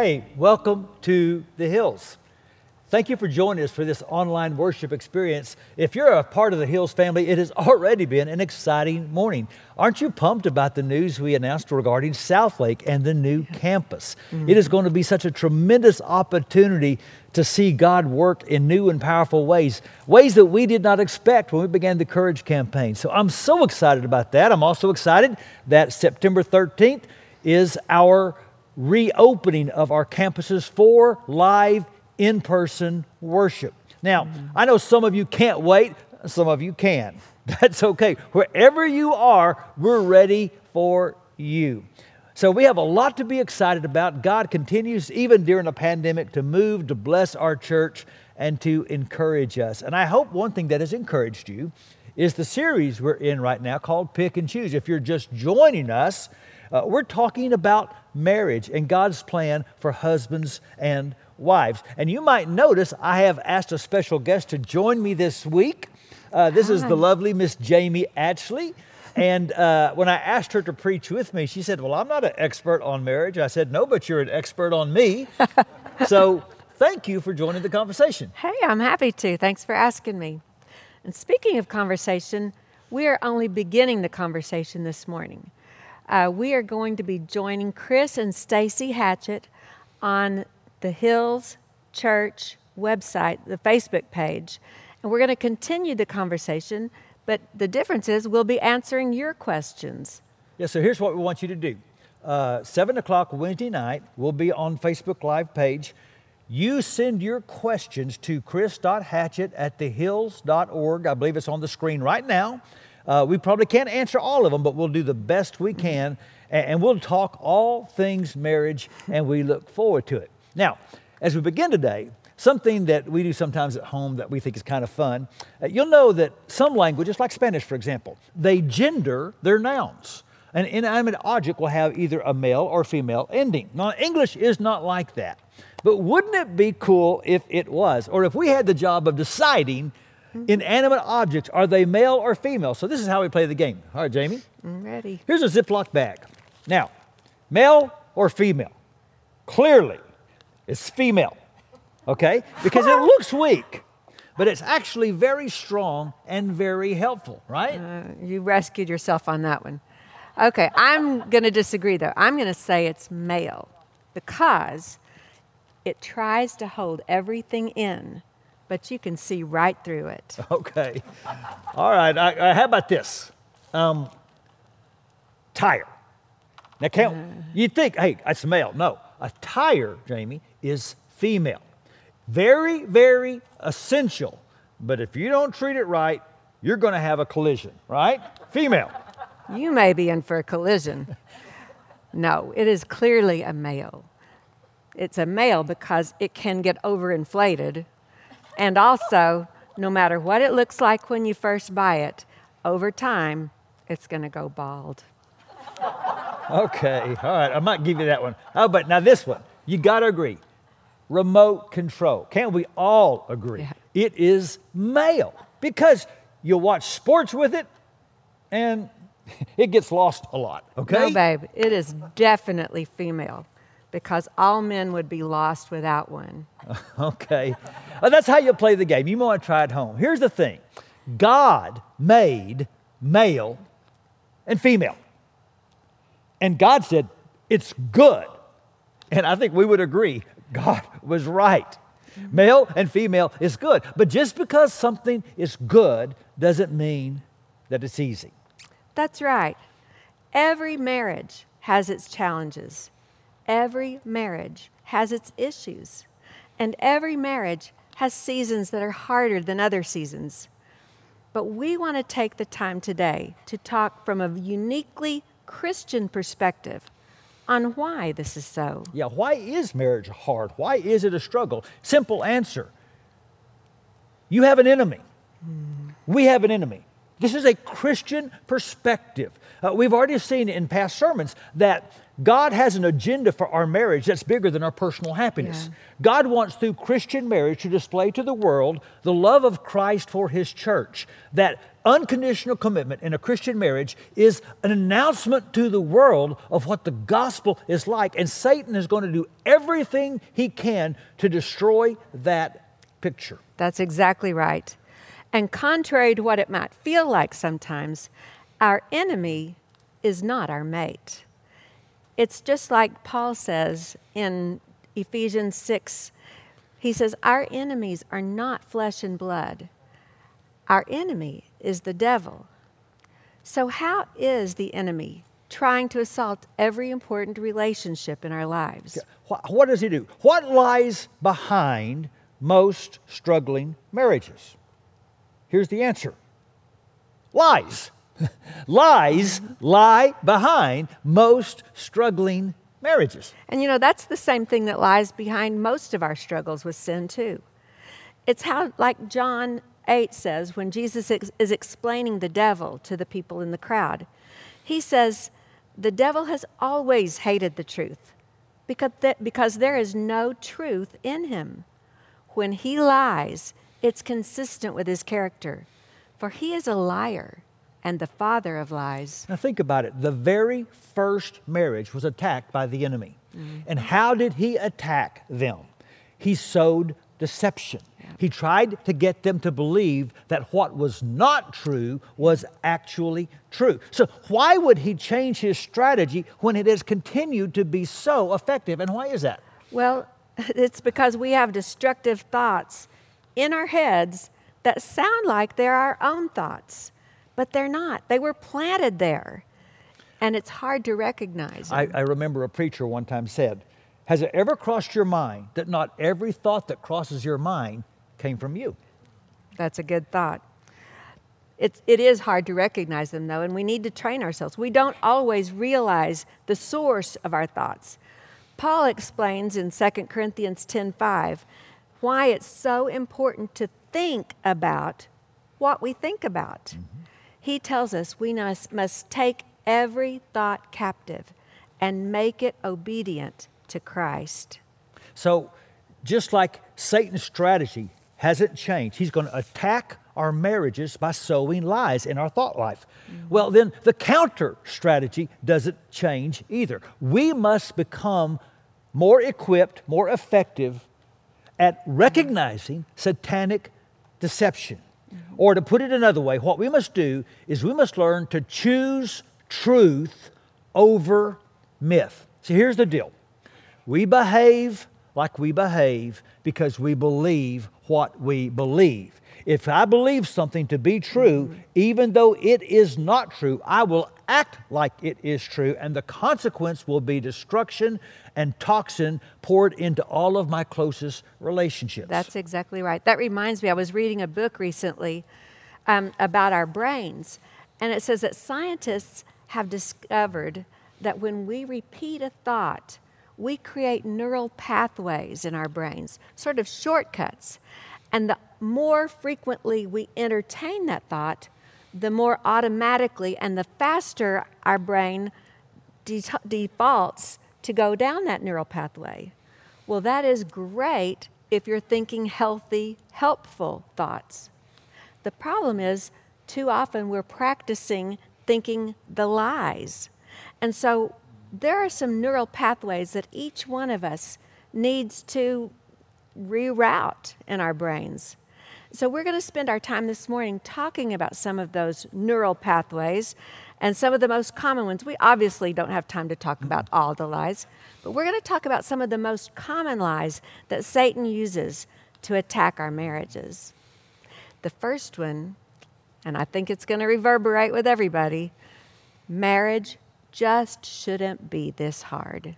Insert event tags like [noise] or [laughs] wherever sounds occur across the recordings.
Hey, welcome to the Hills. Thank you for joining us for this online worship experience. If you're a part of the Hills family, it has already been an exciting morning. Aren't you pumped about the news we announced regarding Southlake and the new campus? Mm-hmm. It is going to be such a tremendous opportunity to see God work in new and powerful ways, ways that we did not expect when we began the Courage campaign. So I'm so excited about that. I'm also excited that September 13th is our reopening of our campuses for live in person worship. Now, mm-hmm. I know some of you can't wait, some of you can. [laughs] That's okay. Wherever you are, we're ready for you. So we have a lot to be excited about. God continues, even during a pandemic, to move, to bless our church, and to encourage us. And I hope one thing that has encouraged you is the series we're in right now called Pick and Choose. If you're just joining us, uh, we're talking about marriage and God's plan for husbands and wives. And you might notice I have asked a special guest to join me this week. Uh, this Hi. is the lovely Miss Jamie Atchley. And uh, when I asked her to preach with me, she said, Well, I'm not an expert on marriage. I said, No, but you're an expert on me. [laughs] so thank you for joining the conversation. Hey, I'm happy to. Thanks for asking me. And speaking of conversation, we are only beginning the conversation this morning. Uh, we are going to be joining Chris and Stacy Hatchett on the Hills Church website, the Facebook page. And we're going to continue the conversation, but the difference is we'll be answering your questions. Yeah, so here's what we want you to do. Uh, 7 o'clock Wednesday night, we'll be on Facebook Live page. You send your questions to chris.hatchett at thehills.org. I believe it's on the screen right now. Uh, we probably can't answer all of them, but we'll do the best we can. And, and we'll talk all things marriage, and we look forward to it. Now, as we begin today, something that we do sometimes at home that we think is kind of fun, uh, you'll know that some languages, like Spanish for example, they gender their nouns. An inanimate object will have either a male or female ending. Now, English is not like that. But wouldn't it be cool if it was? Or if we had the job of deciding inanimate objects, are they male or female? So this is how we play the game. All right, Jamie? I'm ready. Here's a Ziploc bag. Now, male or female? Clearly, it's female, okay? Because it [laughs] looks weak, but it's actually very strong and very helpful, right? Uh, you rescued yourself on that one. Okay, I'm going to disagree though. I'm going to say it's male because it tries to hold everything in, but you can see right through it. [laughs] Okay. All right. I, I, how about this? Um, tire. Now, can't, uh, you think, hey, it's male. No. A tire, Jamie, is female. Very, very essential. But if you don't treat it right, you're going to have a collision, right? Female. You may be in for a collision. [laughs] No, it is clearly a male. It's a male because it can get overinflated. And also, no matter what it looks like when you first buy it, over time, it's going to go bald. Okay, all right, I might give you that one. Oh, but now this one, you got to agree. Remote control. Can't we all agree? Yeah. It is male because you watch sports with it and [laughs] it gets lost a lot, okay? No, babe, it is definitely female because all men would be lost without one. [laughs] okay. Well, that's how you play the game. You might try it home. Here's the thing God made male and female. And God said, It's good. And I think we would agree, God was right. Male and female is good. But just because something is good doesn't mean that it's easy. That's right. Every marriage has its challenges, every marriage has its issues, and every marriage has seasons that are harder than other seasons. But we want to take the time today to talk from a uniquely Christian perspective on why this is so. Yeah, why is marriage hard? Why is it a struggle? Simple answer you have an enemy. Mm. We have an enemy. This is a Christian perspective. Uh, we've already seen in past sermons that God has an agenda for our marriage that's bigger than our personal happiness. Yeah. God wants, through Christian marriage, to display to the world the love of Christ for His church. That unconditional commitment in a Christian marriage is an announcement to the world of what the gospel is like. And Satan is going to do everything he can to destroy that picture. That's exactly right. And contrary to what it might feel like sometimes, our enemy is not our mate. It's just like Paul says in Ephesians 6. He says, Our enemies are not flesh and blood. Our enemy is the devil. So, how is the enemy trying to assault every important relationship in our lives? What, does he do? What lies behind most struggling marriages? Here's the answer lies. [laughs] lies lie behind most struggling marriages. And you know, that's the same thing that lies behind most of our struggles with sin, too. It's how, like John 8 says, when Jesus ex- is explaining the devil to the people in the crowd, he says, The devil has always hated the truth because, th- because there is no truth in him. When he lies, it's consistent with his character, for he is a liar and the father of lies. Now, think about it. The very first marriage was attacked by the enemy. Mm-hmm. And how did he attack them? He sowed deception. Yeah. He tried to get them to believe that what was not true was actually true. So, why would he change his strategy when it has continued to be so effective? And why is that? Well, [laughs] it's because we have destructive thoughts in our heads that sound like they're our own thoughts but they're not. They were planted there. And it's hard to recognize. I, I, remember a preacher one time said, Has it ever crossed your mind that not every thought that crosses your mind came from you? That's a good thought. It's, it is hard to recognize them, though, and we need to train ourselves. We don't always realize the source of our thoughts. Paul explains in 2 Corinthians 10:5 why it's so important to think about what we think about. Mm-hmm he tells us we must, must take every thought captive and make it obedient to Christ. So, just like Satan's strategy hasn't changed, he's going to attack our marriages by sowing lies in our thought life. Mm-hmm. Well, then the counter strategy doesn't change either. We must become more equipped, more effective at recognizing satanic deception. Or to put it another way, what we must do is we must learn to choose truth over myth. See, here's the deal we behave like we behave because we believe what we believe. If I believe something to be true, even though it is not true, I will act like it is true, and the consequence will be destruction and toxin poured into all of my closest relationships. That's exactly right. That reminds me, I was reading a book recently um, about our brains, and it says that scientists have discovered that when we repeat a thought, we create neural pathways in our brains, sort of shortcuts. And the more frequently we entertain that thought, the more automatically and the faster our brain de- defaults to go down that neural pathway. Well, that is great if you're thinking healthy, helpful thoughts. The problem is, too often we're practicing thinking the lies. And so there are some neural pathways that each one of us needs to reroute in our brains. So, we're going to spend our time this morning talking about some of those neural pathways and some of the most common ones. We obviously don't have time to talk about all the lies, but we're going to talk about some of the most common lies that Satan uses to attack our marriages. The first one, and I think it's going to reverberate with everybody marriage just shouldn't be this hard.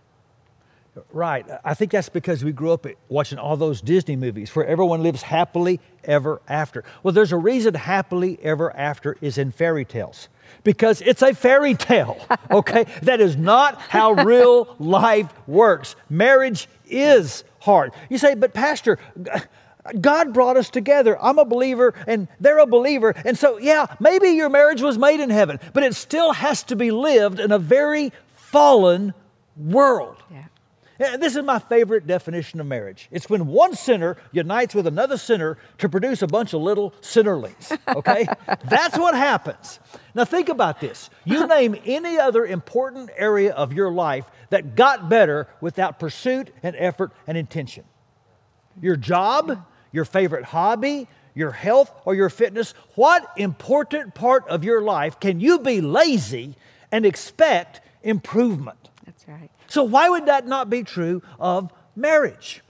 Right. I think that's because we grew up watching all those Disney movies where everyone lives happily ever after. Well, there's a reason happily ever after is in fairy tales because it's a fairy tale, [laughs] okay? that is not how real life works. Marriage is hard. You say, but Pastor, God brought us together. I'm a believer and they're a believer. And so, yeah, maybe your marriage was made in heaven, but it still has to be lived in a very fallen world. Yeah. Yeah, This is my favorite definition of marriage. It's when one sinner unites with another sinner to produce a bunch of little sinnerlings, okay? [laughs] That's what happens. Now, think about this. You [laughs] name any other important area of your life that got better without pursuit and effort and intention. Your job, your favorite hobby, your health, or your fitness. What important part of your life can you be lazy and expect improvement? That's right. So, why would that not be true of marriage?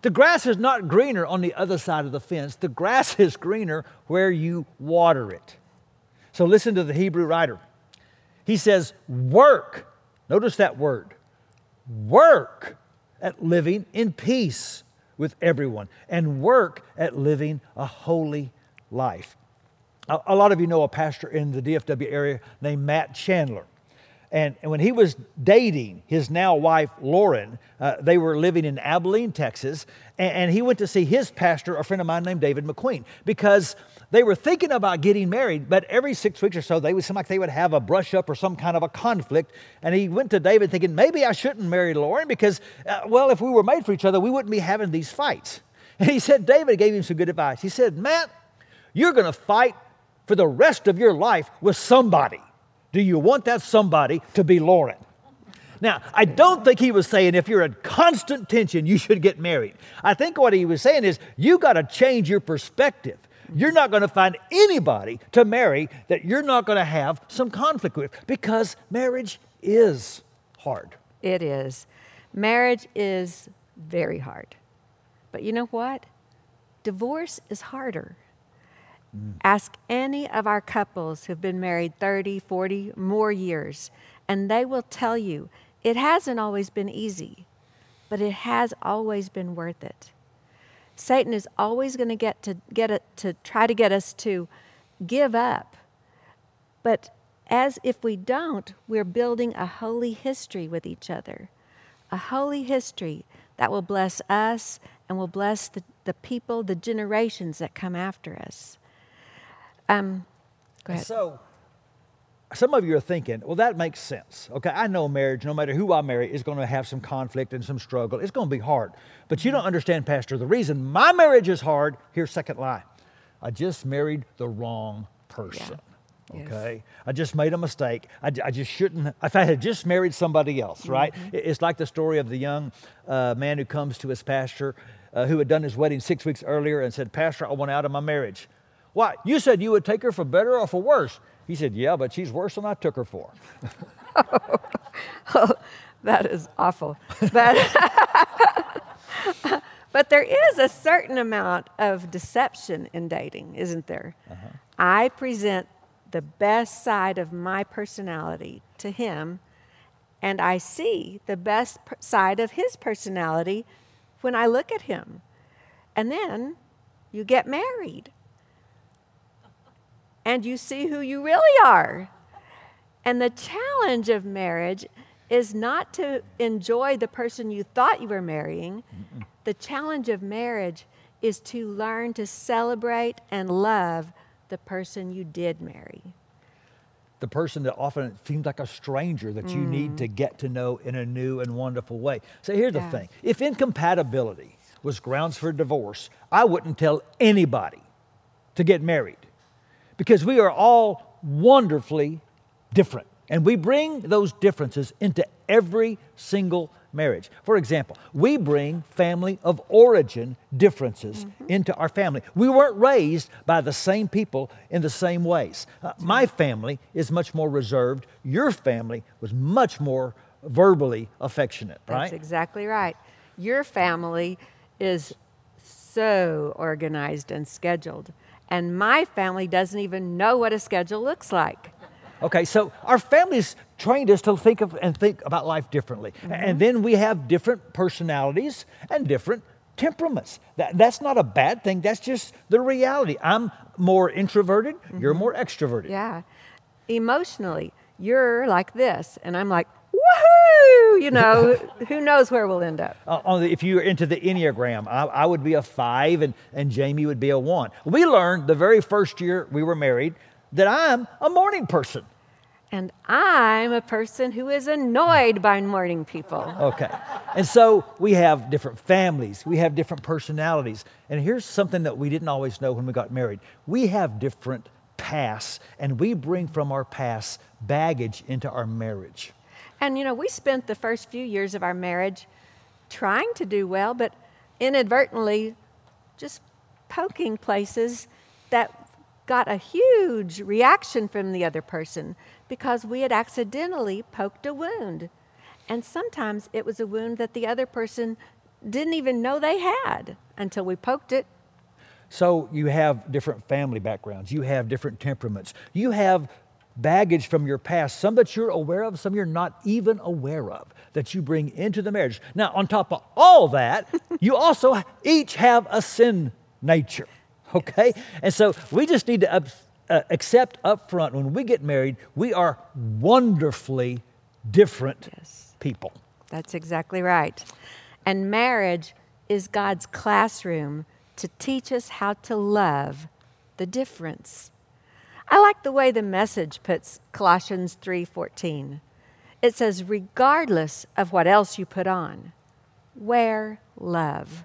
The grass is not greener on the other side of the fence. The grass [laughs] is greener where you water it. So, listen to the Hebrew writer. He says, Work. Notice that word. Work at living in peace with everyone and work at living a holy life. A, lot of you know a pastor in the DFW area named Matt Chandler. And, when he was dating his now wife, Lauren, uh, they were living in Abilene, Texas. And, and he went to see his pastor, a friend of mine named David McQueen, because they were thinking about getting married, but every six weeks or so, they would seem like they would have a brush up or some kind of a conflict. And he went to David thinking, maybe I shouldn't marry Lauren because, uh, well, if we were made for each other, we wouldn't be having these fights. [laughs] And he said, David gave him some good advice. He said, Matt, you're going to fight for the rest of your life with somebody. Do you want that somebody to be Lauren? Now, I don't think he was saying if you're in constant tension, you should get married. I think what he was saying is you got to change your perspective. You're not going to find anybody to marry that you're not going to have some conflict with because marriage is hard. It is. Marriage is very hard. But you know what? Divorce is harder. Ask any of our couples who've been married 30, 40 more years, and they will tell you it hasn't always been easy, but it has always been worth it. Satan is always going to get to get it to try to get us to give up. But as if we don't, we're building a holy history with each other. A holy history that will bless us and will bless the, the people, the generations that come after us. Um, go ahead. So, some of you are thinking, well, that makes sense. Okay, I know marriage, no matter who I marry, is going to have some conflict and some struggle. It's going to be hard. But you don't understand, Pastor, the reason my marriage is hard, here's second lie. I just married the wrong person. Yes. Okay, I just made a mistake. I, I just shouldn't. If I had just married somebody else, right? It- It's like the story of the young uh, man who comes to his pastor, uh, who had done his wedding six weeks earlier, and said, "Pastor, I want out of my marriage." Why? You said you would take her for better or for worse. He said, "Yeah, but she's worse than I took her for." [laughs] That is awful. But, [laughs] but there is a certain amount of deception in dating, isn't there? Uh-huh. I present the best side of my personality to him, and I see the best per- side of his personality when I look at him. And then you get married, and you see who you really are. And the challenge of marriage is not to enjoy the person you thought you were marrying. The challenge of marriage is to learn to celebrate and love the person you did marry. the person that often seems like a stranger that you need to mm. get to know in a new and wonderful way. So here's Yeah. the thing if incompatibility was grounds for divorce, I wouldn't tell anybody to get married because we are all wonderfully different. And we bring those differences into every single marriage. For example, we bring family of origin differences into our family. We weren't raised by the same people in the same ways. Uh, my family is much more reserved. Your family was much more verbally affectionate, That's exactly right. Your family is so organized and scheduled, and my family doesn't even know what a schedule looks like. Okay, so our families trained us to think of and think about life differently. And mm-hmm. then we have different personalities and different temperaments. That, that's not a bad thing, that's just the reality. I'm more introverted, you're mm-hmm. more extroverted. Yeah. Emotionally, you're like this, and I'm like, woohoo! You know, [laughs] who knows where we'll end up. Uh, if you're into the Enneagram, I, I would be a five and, and Jamie would be a one. We learned the very first year we were married that I'm a morning person. And I'm a person who is annoyed by morning people. Okay. And so we have different families, we have different personalities. And here's something that we didn't always know when we got married we have different pasts, and we bring from our past baggage into our marriage. And you know, we spent the first few years of our marriage trying to do well, but inadvertently just poking places that got a huge reaction from the other person because we had accidentally poked a wound. And sometimes it was a wound that the other person didn't even know they had until we poked it. So you have different family backgrounds, you have different temperaments, you have baggage from your past, some that you're aware of, some you're not even aware of, that you bring into the marriage. Now, on top of all that, [laughs] you also each have a sin nature, [laughs] okay? And so we just need to uh, accept up front when we get married, we are wonderfully different yes. people. That's exactly right. And marriage is God's classroom to teach us how to love the difference. I like the way the message puts Colossians 3:14. It says regardless of what else you put on, wear love.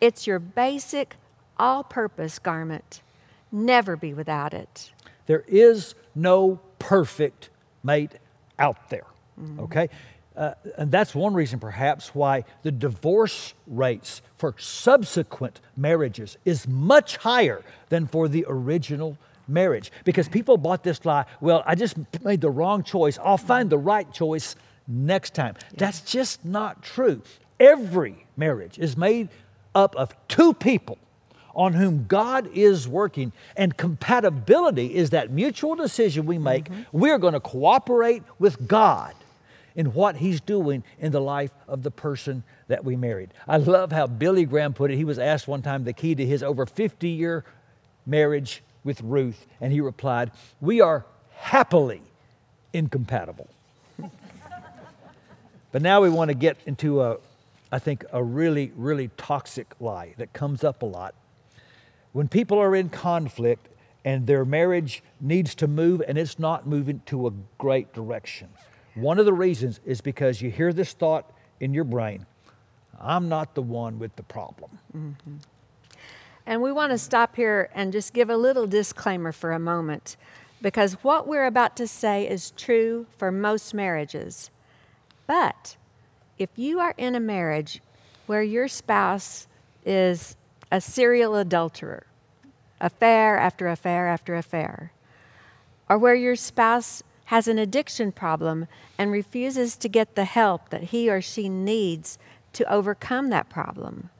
It's your basic all-purpose garment. Never be without it. There is no perfect mate out there. Mm-hmm. Okay? Uh, and that's one reason, perhaps, why the divorce rates for subsequent marriages is much higher than for the original marriage. Because people bought this lie well, I just made the wrong choice. I'll find the right choice next time. Yeah. That's just not true. Every marriage is made up of two people on whom God is working. And compatibility is that mutual decision we make. Mm-hmm. We're going to cooperate with God in what He's doing in the life of the person that we married. I love how Billy Graham put it. He was asked one time the key to his over 50 year marriage with Ruth, and he replied, We are happily incompatible. [laughs] but now we want to get into a, I think, a really, really toxic lie that comes up a lot. When people are in conflict and their marriage needs to move and it's not moving to a great direction, one of the reasons is because you hear this thought in your brain I'm not the one with the problem. Mm-hmm. And we want to stop here and just give a little disclaimer for a moment because what we're about to say is true for most marriages. But if you are in a marriage where your spouse is a serial adulterer, affair after affair after affair, or where your spouse has an addiction problem and refuses to get the help that he or she needs to overcome that problem,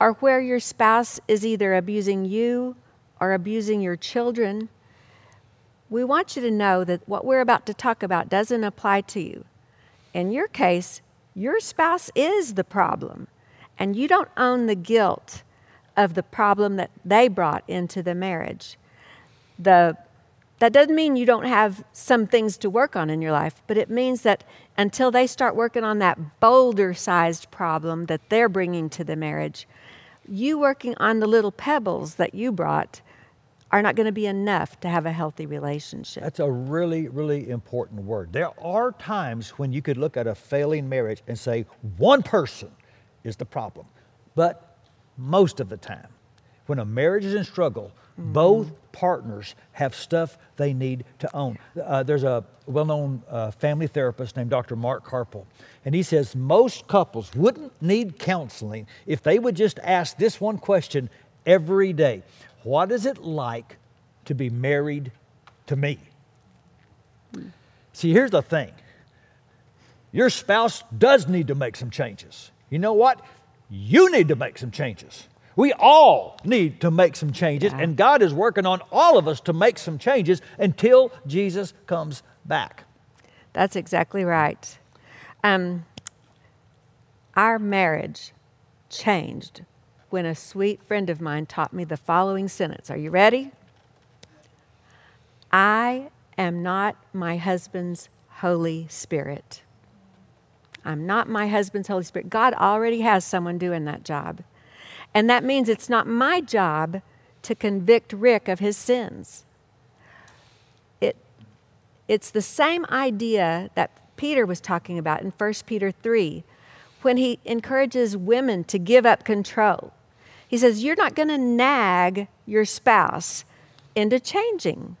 or where your spouse is either abusing you or abusing your children, we want you to know that what we're about to talk about doesn't apply to you. In your case, your spouse is the problem, and you don't own the guilt of the problem that they brought into the marriage. The that doesn't mean you don't have some things to work on in your life, but it means that until they start working on that boulder sized problem that they're bringing to the marriage, you working on the little pebbles that you brought are not going to be enough to have a healthy relationship. That's a really, really important word. There are times when you could look at a failing marriage and say one person is the problem. But most of the time, when a marriage is in struggle, Mm-hmm. Both partners have stuff they need to own. Uh, there's a well known uh, family therapist named Dr. Mark Karpel, and he says most couples wouldn't need counseling if they would just ask this one question every day What is it like to be married to me? See, here's the thing your spouse does need to make some changes. You know what? You need to make some changes. We all need to make some changes, yeah. and God is working on all of us to make some changes until Jesus comes back. That's exactly right. Um, our marriage changed when a sweet friend of mine taught me the following sentence. Are you ready? I am not my husband's Holy Spirit. I'm not my husband's Holy Spirit. God already has someone doing that job. And that means it's not my job to convict Rick of his sins. It, It's the same idea that Peter was talking about in 1 Peter 3 when he encourages women to give up control. He says, You're not going to nag your spouse into changing,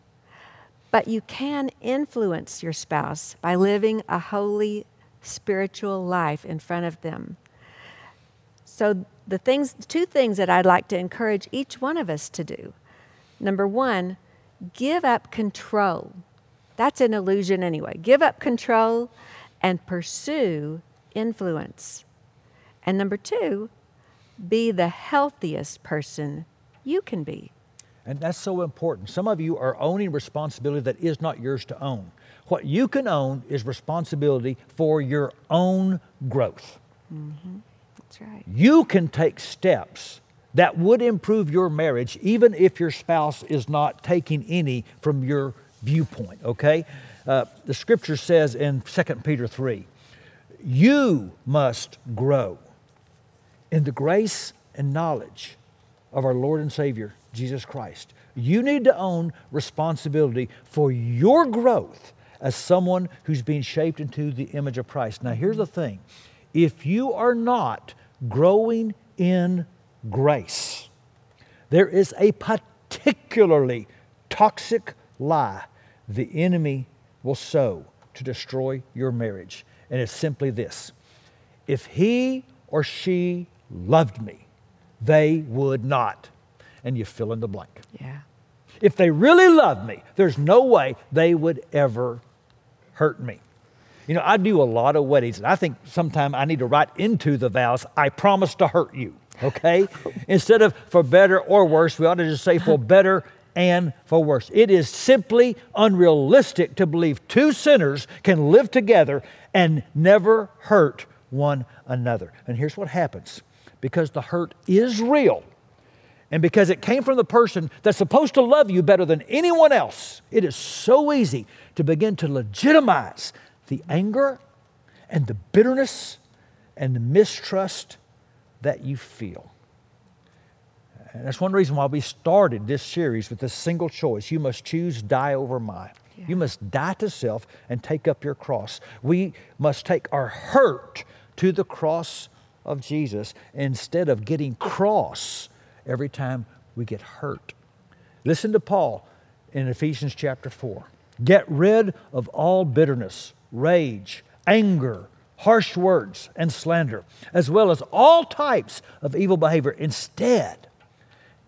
but you can influence your spouse by living a holy spiritual life in front of them. So, the things, two things that I'd like to encourage each one of us to do. Number one, give up control. That's an illusion anyway. Give up control and pursue influence. And number two, be the healthiest person you can be. And that's so important. Some of you are owning responsibility that is not yours to own. What you can own is responsibility for your own growth. Mm-hmm. That's right. You can take steps that would improve your marriage even if your spouse is not taking any from your viewpoint, okay? Uh, the scripture says in 2 Peter 3 you must grow in the grace and knowledge of our Lord and Savior, Jesus Christ. You need to own responsibility for your growth as someone who's being shaped into the image of Christ. Now, here's the thing if you are not growing in grace, there is a particularly toxic lie the enemy will sow to destroy your marriage. And it's simply this if he or she loved me, they would not. And you fill in the blank. Yeah. If they really loved me, there's no way they would ever hurt me. You know, I do a lot of weddings, and I think sometimes I need to write into the vows, I promise to hurt you, okay? [laughs] Instead of for better or worse, we ought to just say for [laughs] better and for worse. It is simply unrealistic to believe two sinners can live together and never hurt one another. And here's what happens because the hurt is real, and because it came from the person that's supposed to love you better than anyone else, it is so easy to begin to legitimize the anger and the bitterness and the mistrust that you feel. And that's one reason why we started this series with this single choice. You must choose die over my. Yeah. You must die to self and take up your cross. We must take our hurt to the cross of Jesus instead of getting cross every time we get hurt. Listen to Paul in Ephesians chapter 4. Get rid of all bitterness, rage, anger, harsh words, and slander, as well as all types of evil behavior. Instead,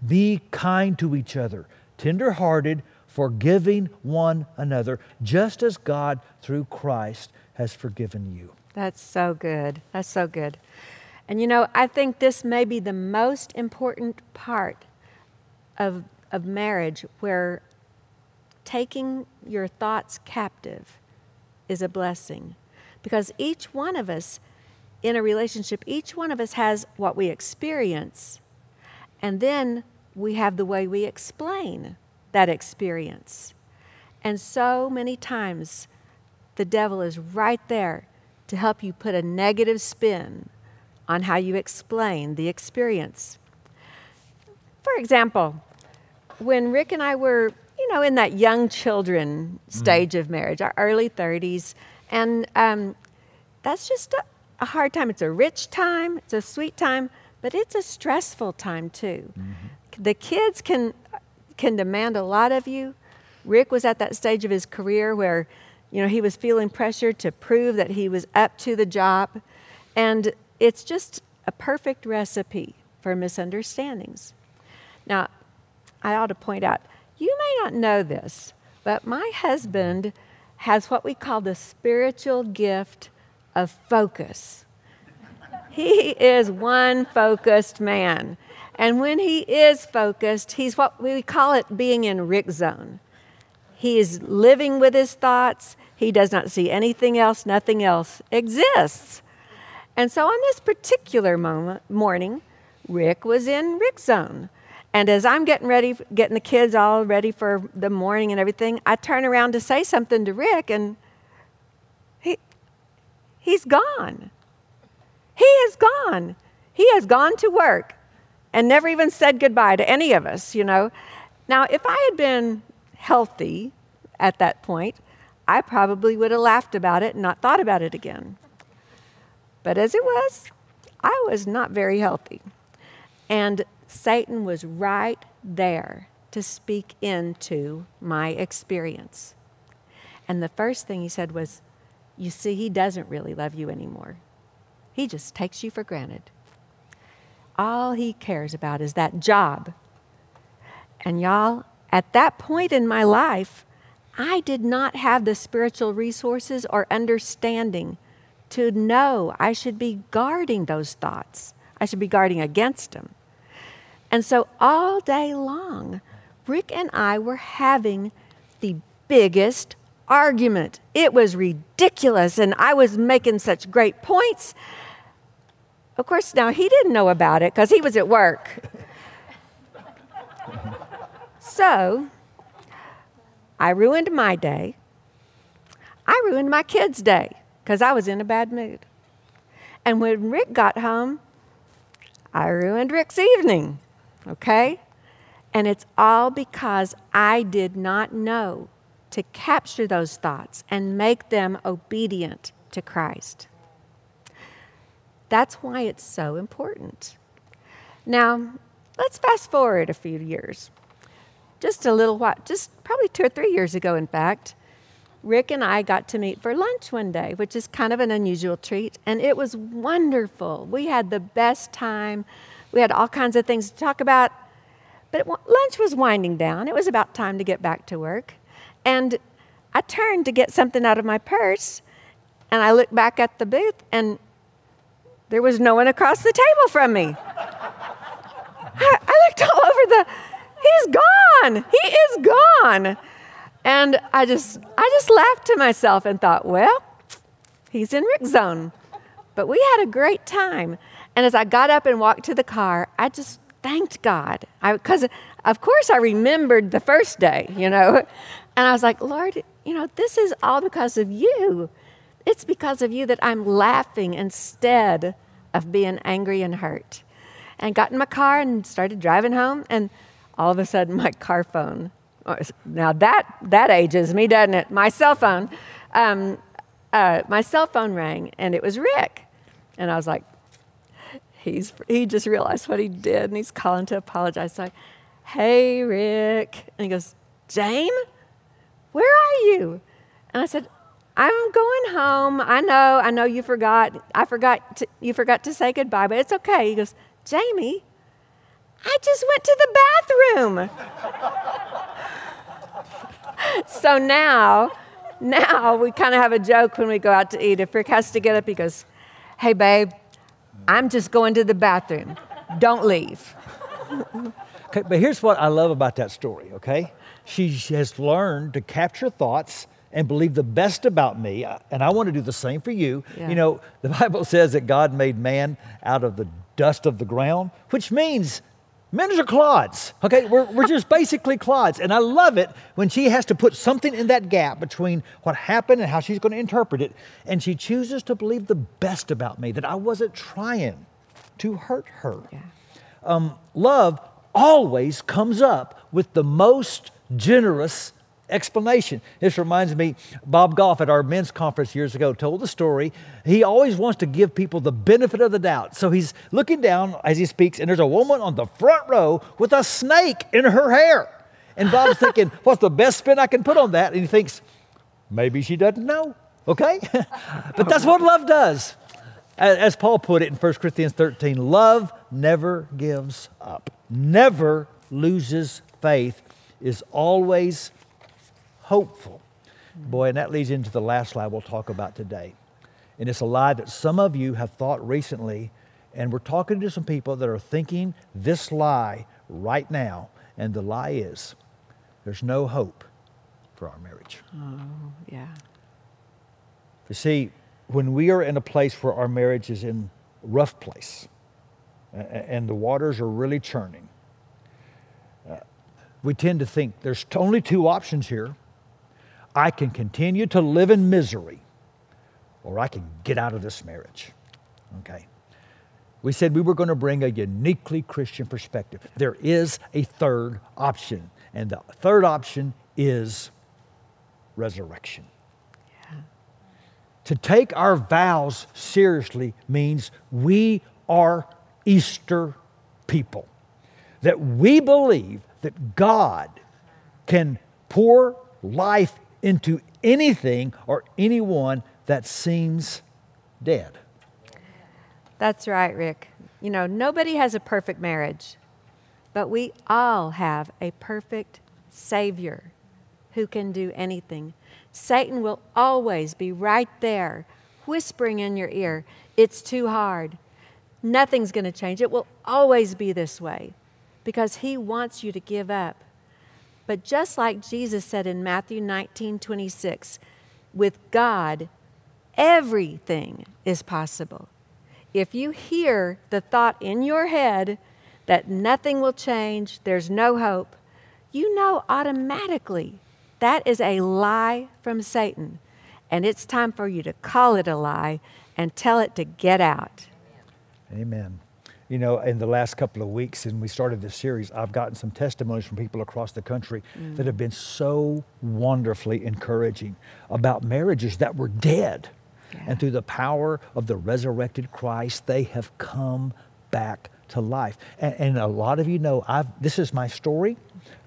be kind to each other, tender hearted, forgiving one another, just as God, through Christ, has forgiven you. That's so good. That's so good. And you know, I think this may be the most important part of, of marriage where taking your thoughts captive is a blessing. Because each one of us in a relationship, each one of us has what we experience, and then we have the way we explain that experience. And so many times, the devil is right there to help you put a negative spin on how you explain the experience. For example, when Rick and I were, you know, in that young children mm-hmm. stage mm. of marriage, our early 30s, and um, that's just a, a, hard time. It's a rich time, it's a sweet time, but it's a stressful time too. Mm-hmm. The kids can can demand a lot of you. Rick was at that stage of his career where, you know, he was feeling pressure to prove that he was up to the job. And it's just a perfect recipe for misunderstandings. Now, I ought to point out, you may not know this, but my husband has what we call the spiritual gift of focus. He is one focused man. And when he is focused, he's what we call it being in Rick zone. He is living with his thoughts. He does not see anything else, nothing else exists. And so on this particular moment, morning, Rick was in Rick zone. And as I'm getting ready, getting the kids all ready for the morning and everything, I turn around to say something to Rick, and he, he's gone. He is gone. He has gone to work and never even said goodbye to any of us, you know. Now, if I had been healthy at that point, I probably would have laughed about it and not thought about it again. But as it was, I was not very healthy. And Satan was right there to speak into my experience. And the first thing he said was, You see, he doesn't really love you anymore. He just takes you for granted. All he cares about is that job. And y'all, at that point in my life, I did not have the spiritual resources or understanding to know I should be guarding those thoughts. I should be guarding against them. And so all day long, Rick and I were having the biggest argument. It was ridiculous, and I was making such great points. Of course, now he didn't know about it because he was at work. so I ruined my day. I ruined my kids' day because I was in a bad mood. And when Rick got home, I ruined Rick's evening, okay? And it's all because I did not know to capture those thoughts and make them obedient to Christ. That's why it's so important. Now, let's fast forward a few years. Just a little while, just probably two or three years ago, in fact, Rick and I got to meet for lunch one day, which is kind of an unusual treat, and it was wonderful. We had the best time. We had all kinds of things to talk about, but lunch was winding down. It was about time to get back to work. And I turned to get something out of my purse, and I looked back at the booth, and there was no one across the table from me. I, I looked all over the, he's gone. He is gone. And I just, I just laughed to myself and thought, well, he's in Rick's zone. But we had a great time. And as I got up and walked to the car, I just thanked God. Because, of course, I remembered the first day, you know. [laughs] And I was like, Lord, you know, this is all because of you. It's because of you that I'm laughing instead of being angry and hurt. And got in my car and started driving home. And all of a sudden, my car phone now that that ages me, doesn't it? My cell phone, um, uh, my cell phone rang, and it was Rick, and I was like, he's he just realized what he did, and he's calling to apologize. So, like, hey Rick, and he goes, Jane, where are you? And I said, I'm going home. I know, I know you forgot. I forgot to, you forgot to say goodbye, but it's okay. He goes, Jamie, I just went to the bathroom. [laughs] so now, now we kind of have a joke when we go out to eat. If Rick has to get up, he goes, Hey, babe, I'm just going to the bathroom. Don't leave. okay, but here's what I love about that story, okay? She has learned to capture thoughts and believe the best about me, uh, and I want to do the same for you. Yeah. You know, the [laughs] Bible says that God made man out of the dust of the ground, which means Men are clods. Okay, we're, we're just basically clods. And I love it when she has to put something in that gap between what happened and how she's going to interpret it. And she chooses to believe the best about me, that I wasn't trying to hurt her. Yeah. Um, love always comes up with the most generous explanation. This reminds me, Bob Goff at our men's conference years ago told the story. He always wants to give people the benefit of the doubt. So he's looking down as he speaks, and there's a woman on the front row with a snake in her hair. And Bob's [laughs] thinking, what's the best spin I can put on that? And he thinks, maybe she doesn't know. Okay? [laughs] but that's what love does. As Paul put it in 1 Corinthians 13, love never gives up, never loses faith, is always hopeful. Boy, and that leads into the last lie we'll talk about today. And it's a lie that some of you have thought recently, and we're talking to some people that are thinking this lie right now. And the lie is there's no hope for our marriage. Oh, yeah. You see, when we are in a place where our marriage is in rough place and the waters are really churning, uh, we tend to think there's only two options here I can continue to live in misery or I can get out of this marriage. Okay? We said we were going to bring a uniquely Christian perspective. There is a third option, and the third option is resurrection. To take our vows seriously means we are Easter people. That we believe that God can pour life into anything or anyone that seems dead. That's right, Rick. You know, nobody has a perfect marriage, but we all have a perfect Savior who can do anything. Satan will always be right there, whispering in your ear, It's too hard. Nothing's going to change. It will always be this way because he wants you to give up. But just like Jesus said in Matthew 19 26, with God, everything is possible. If you hear the thought in your head that nothing will change, there's no hope, you know automatically that is a lie from Satan. And it's time for you to call it a lie and tell it to get out. Amen. You know, in the last couple of weeks, and we started this series, I've gotten some testimonies from people across the country mm. that have been so wonderfully encouraging about marriages that were dead. Yeah. And through the power of the resurrected Christ, they have come back to life. And, and a lot of you know, I've, this is my story.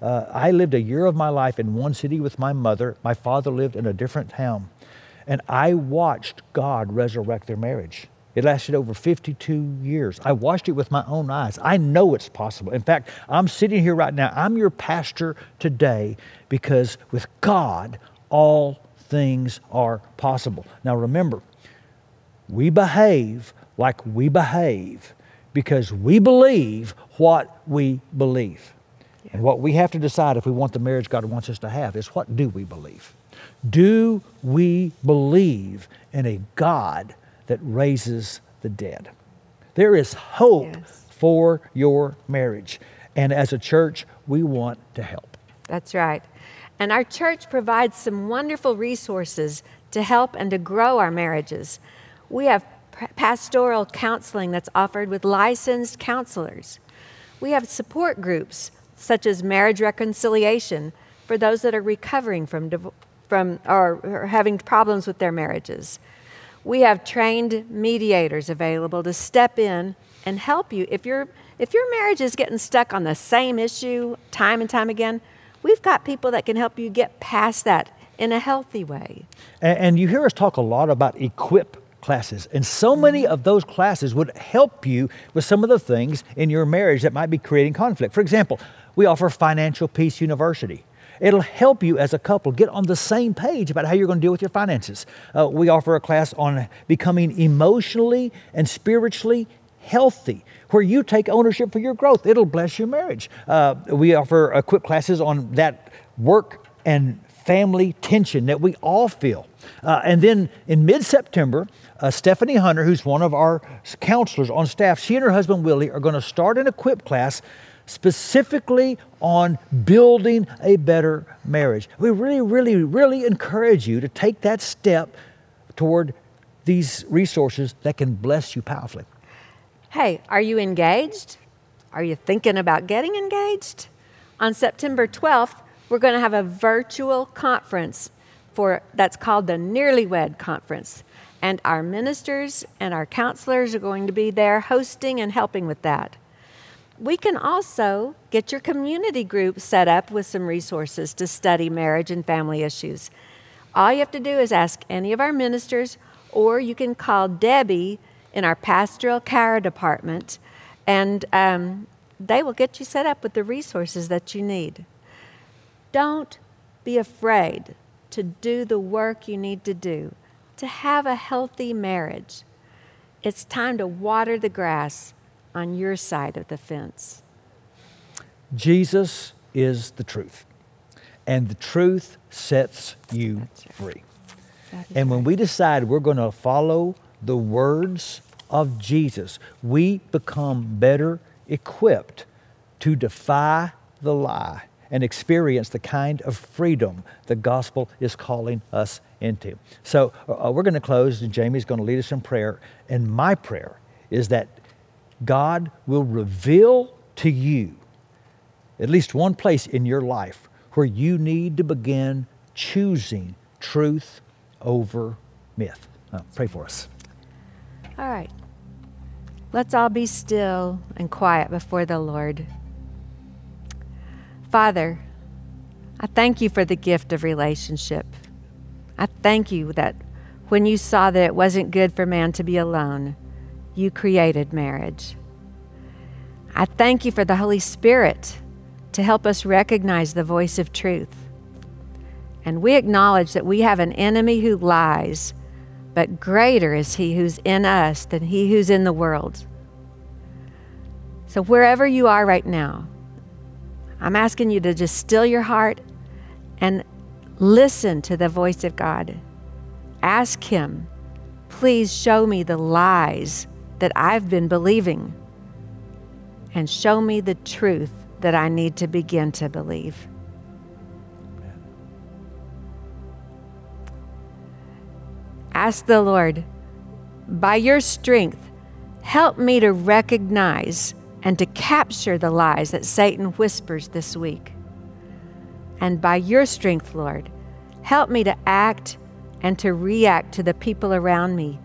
Uh, I lived a year of my life in one city with my mother. My father lived in a different town. And I watched God resurrect their marriage. It lasted over 52 years. I watched it with my own eyes. I know it's possible. In fact, I'm sitting here right now. I'm your pastor today because with God, all things are possible. Now remember, we behave like we behave because we believe what we believe. And what we have to decide if we want the marriage God wants us to have is what do we believe? Do we believe in a God that raises the dead? There is hope yes. for your marriage. And as a church, we want to help. That's right. And our church provides some wonderful resources to help and to grow our marriages. We have pastoral counseling that's offered with licensed counselors. We have support groups such as marriage reconciliation for those that are recovering from, from or, or having problems with their marriages. We have trained mediators available to step in and help you. If, you if your marriage is getting stuck on the same issue time and time again, we've got people that can help you get past that in a healthy way. And, and you hear us talk a lot about equip classes. And so many of those classes would help you with some of the things in your marriage that might be creating conflict. For example, we offer Financial Peace University. It'll help you as a couple get on the same page about how you're going to deal with your finances. Uh, we offer a class on becoming emotionally and spiritually healthy, where you take ownership for your growth. It'll bless your marriage. Uh, we offer equip classes on that work and family tension that we all feel. Uh, and then in mid September, uh, Stephanie Hunter, who's one of our counselors on staff, she and her husband Willie are going to start an equip class specifically on building a better marriage. We really, really, really encourage you to take that step toward these resources that can bless you powerfully. Hey, are you engaged? Are you thinking about getting engaged? On September 12th, we're going to have a virtual conference for that's called the Nearly Wed Conference. And our ministers and our counselors are going to be there hosting and helping with that. We can also get your community group set up with some resources to study marriage and family issues. All you have to do is ask any of our ministers, or you can call Debbie in our pastoral care department, and um, they will get you set up with the resources that you need. Don't be afraid to do the work you need to do to have a healthy marriage. It's time to water the grass on your side of the fence. Jesus is the truth, and the truth sets you right. free. And when right. we decide we're going to follow the words of Jesus, we become better equipped to defy the lie and experience the kind of freedom the gospel is calling us into. So uh, we're going to close, and Jamie's going to lead us in prayer. And my prayer is that God will reveal to you at least one place in your life where you need to begin choosing truth over myth. Pray for us. All right. Let's all be still and quiet before the Lord. Father, I thank you for the gift of relationship. I thank you that when you saw that it wasn't good for man to be alone, you created marriage. I thank you for the Holy Spirit to help us recognize the voice of truth. And we acknowledge that we have an enemy who lies, but greater is he who's in us than he who's in the world. So, wherever you are right now, I'm asking you to just still your heart and listen to the voice of God. Ask Him, please show me the lies that I've been believing and show me the truth that I need to begin to believe. Ask the Lord, by your strength, help me to recognize and to capture the lies that Satan whispers this week. And by your strength, Lord, help me to act and to react to the people around me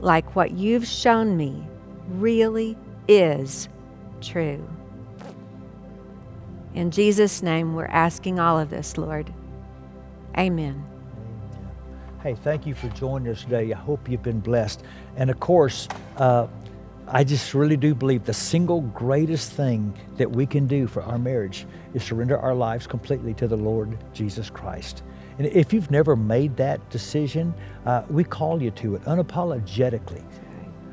like what you've shown me really is true. In Jesus' name, we're asking all of this, Lord. Amen. Hey, thank you for joining us today. I hope you've been blessed. And of course, uh, I just really do believe the single greatest thing that we can do for our marriage is surrender our lives completely to the Lord Jesus Christ. And if you've never made that decision, uh, we call you to it unapologetically.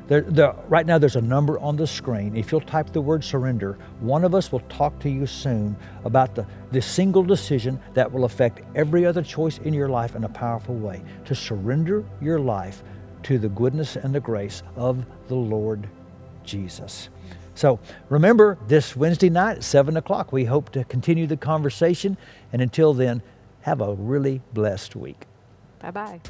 There, there, right now, there's a number on the screen. If you'll type the word surrender, one of us will talk to you soon about the, the single decision that will affect every other choice in your life in a powerful way to surrender your life to the goodness and the grace of the Lord Jesus. So remember, this Wednesday night at 7 o'clock, we hope to continue the conversation. And until then, have a really blessed week. Bye bye.